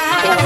back.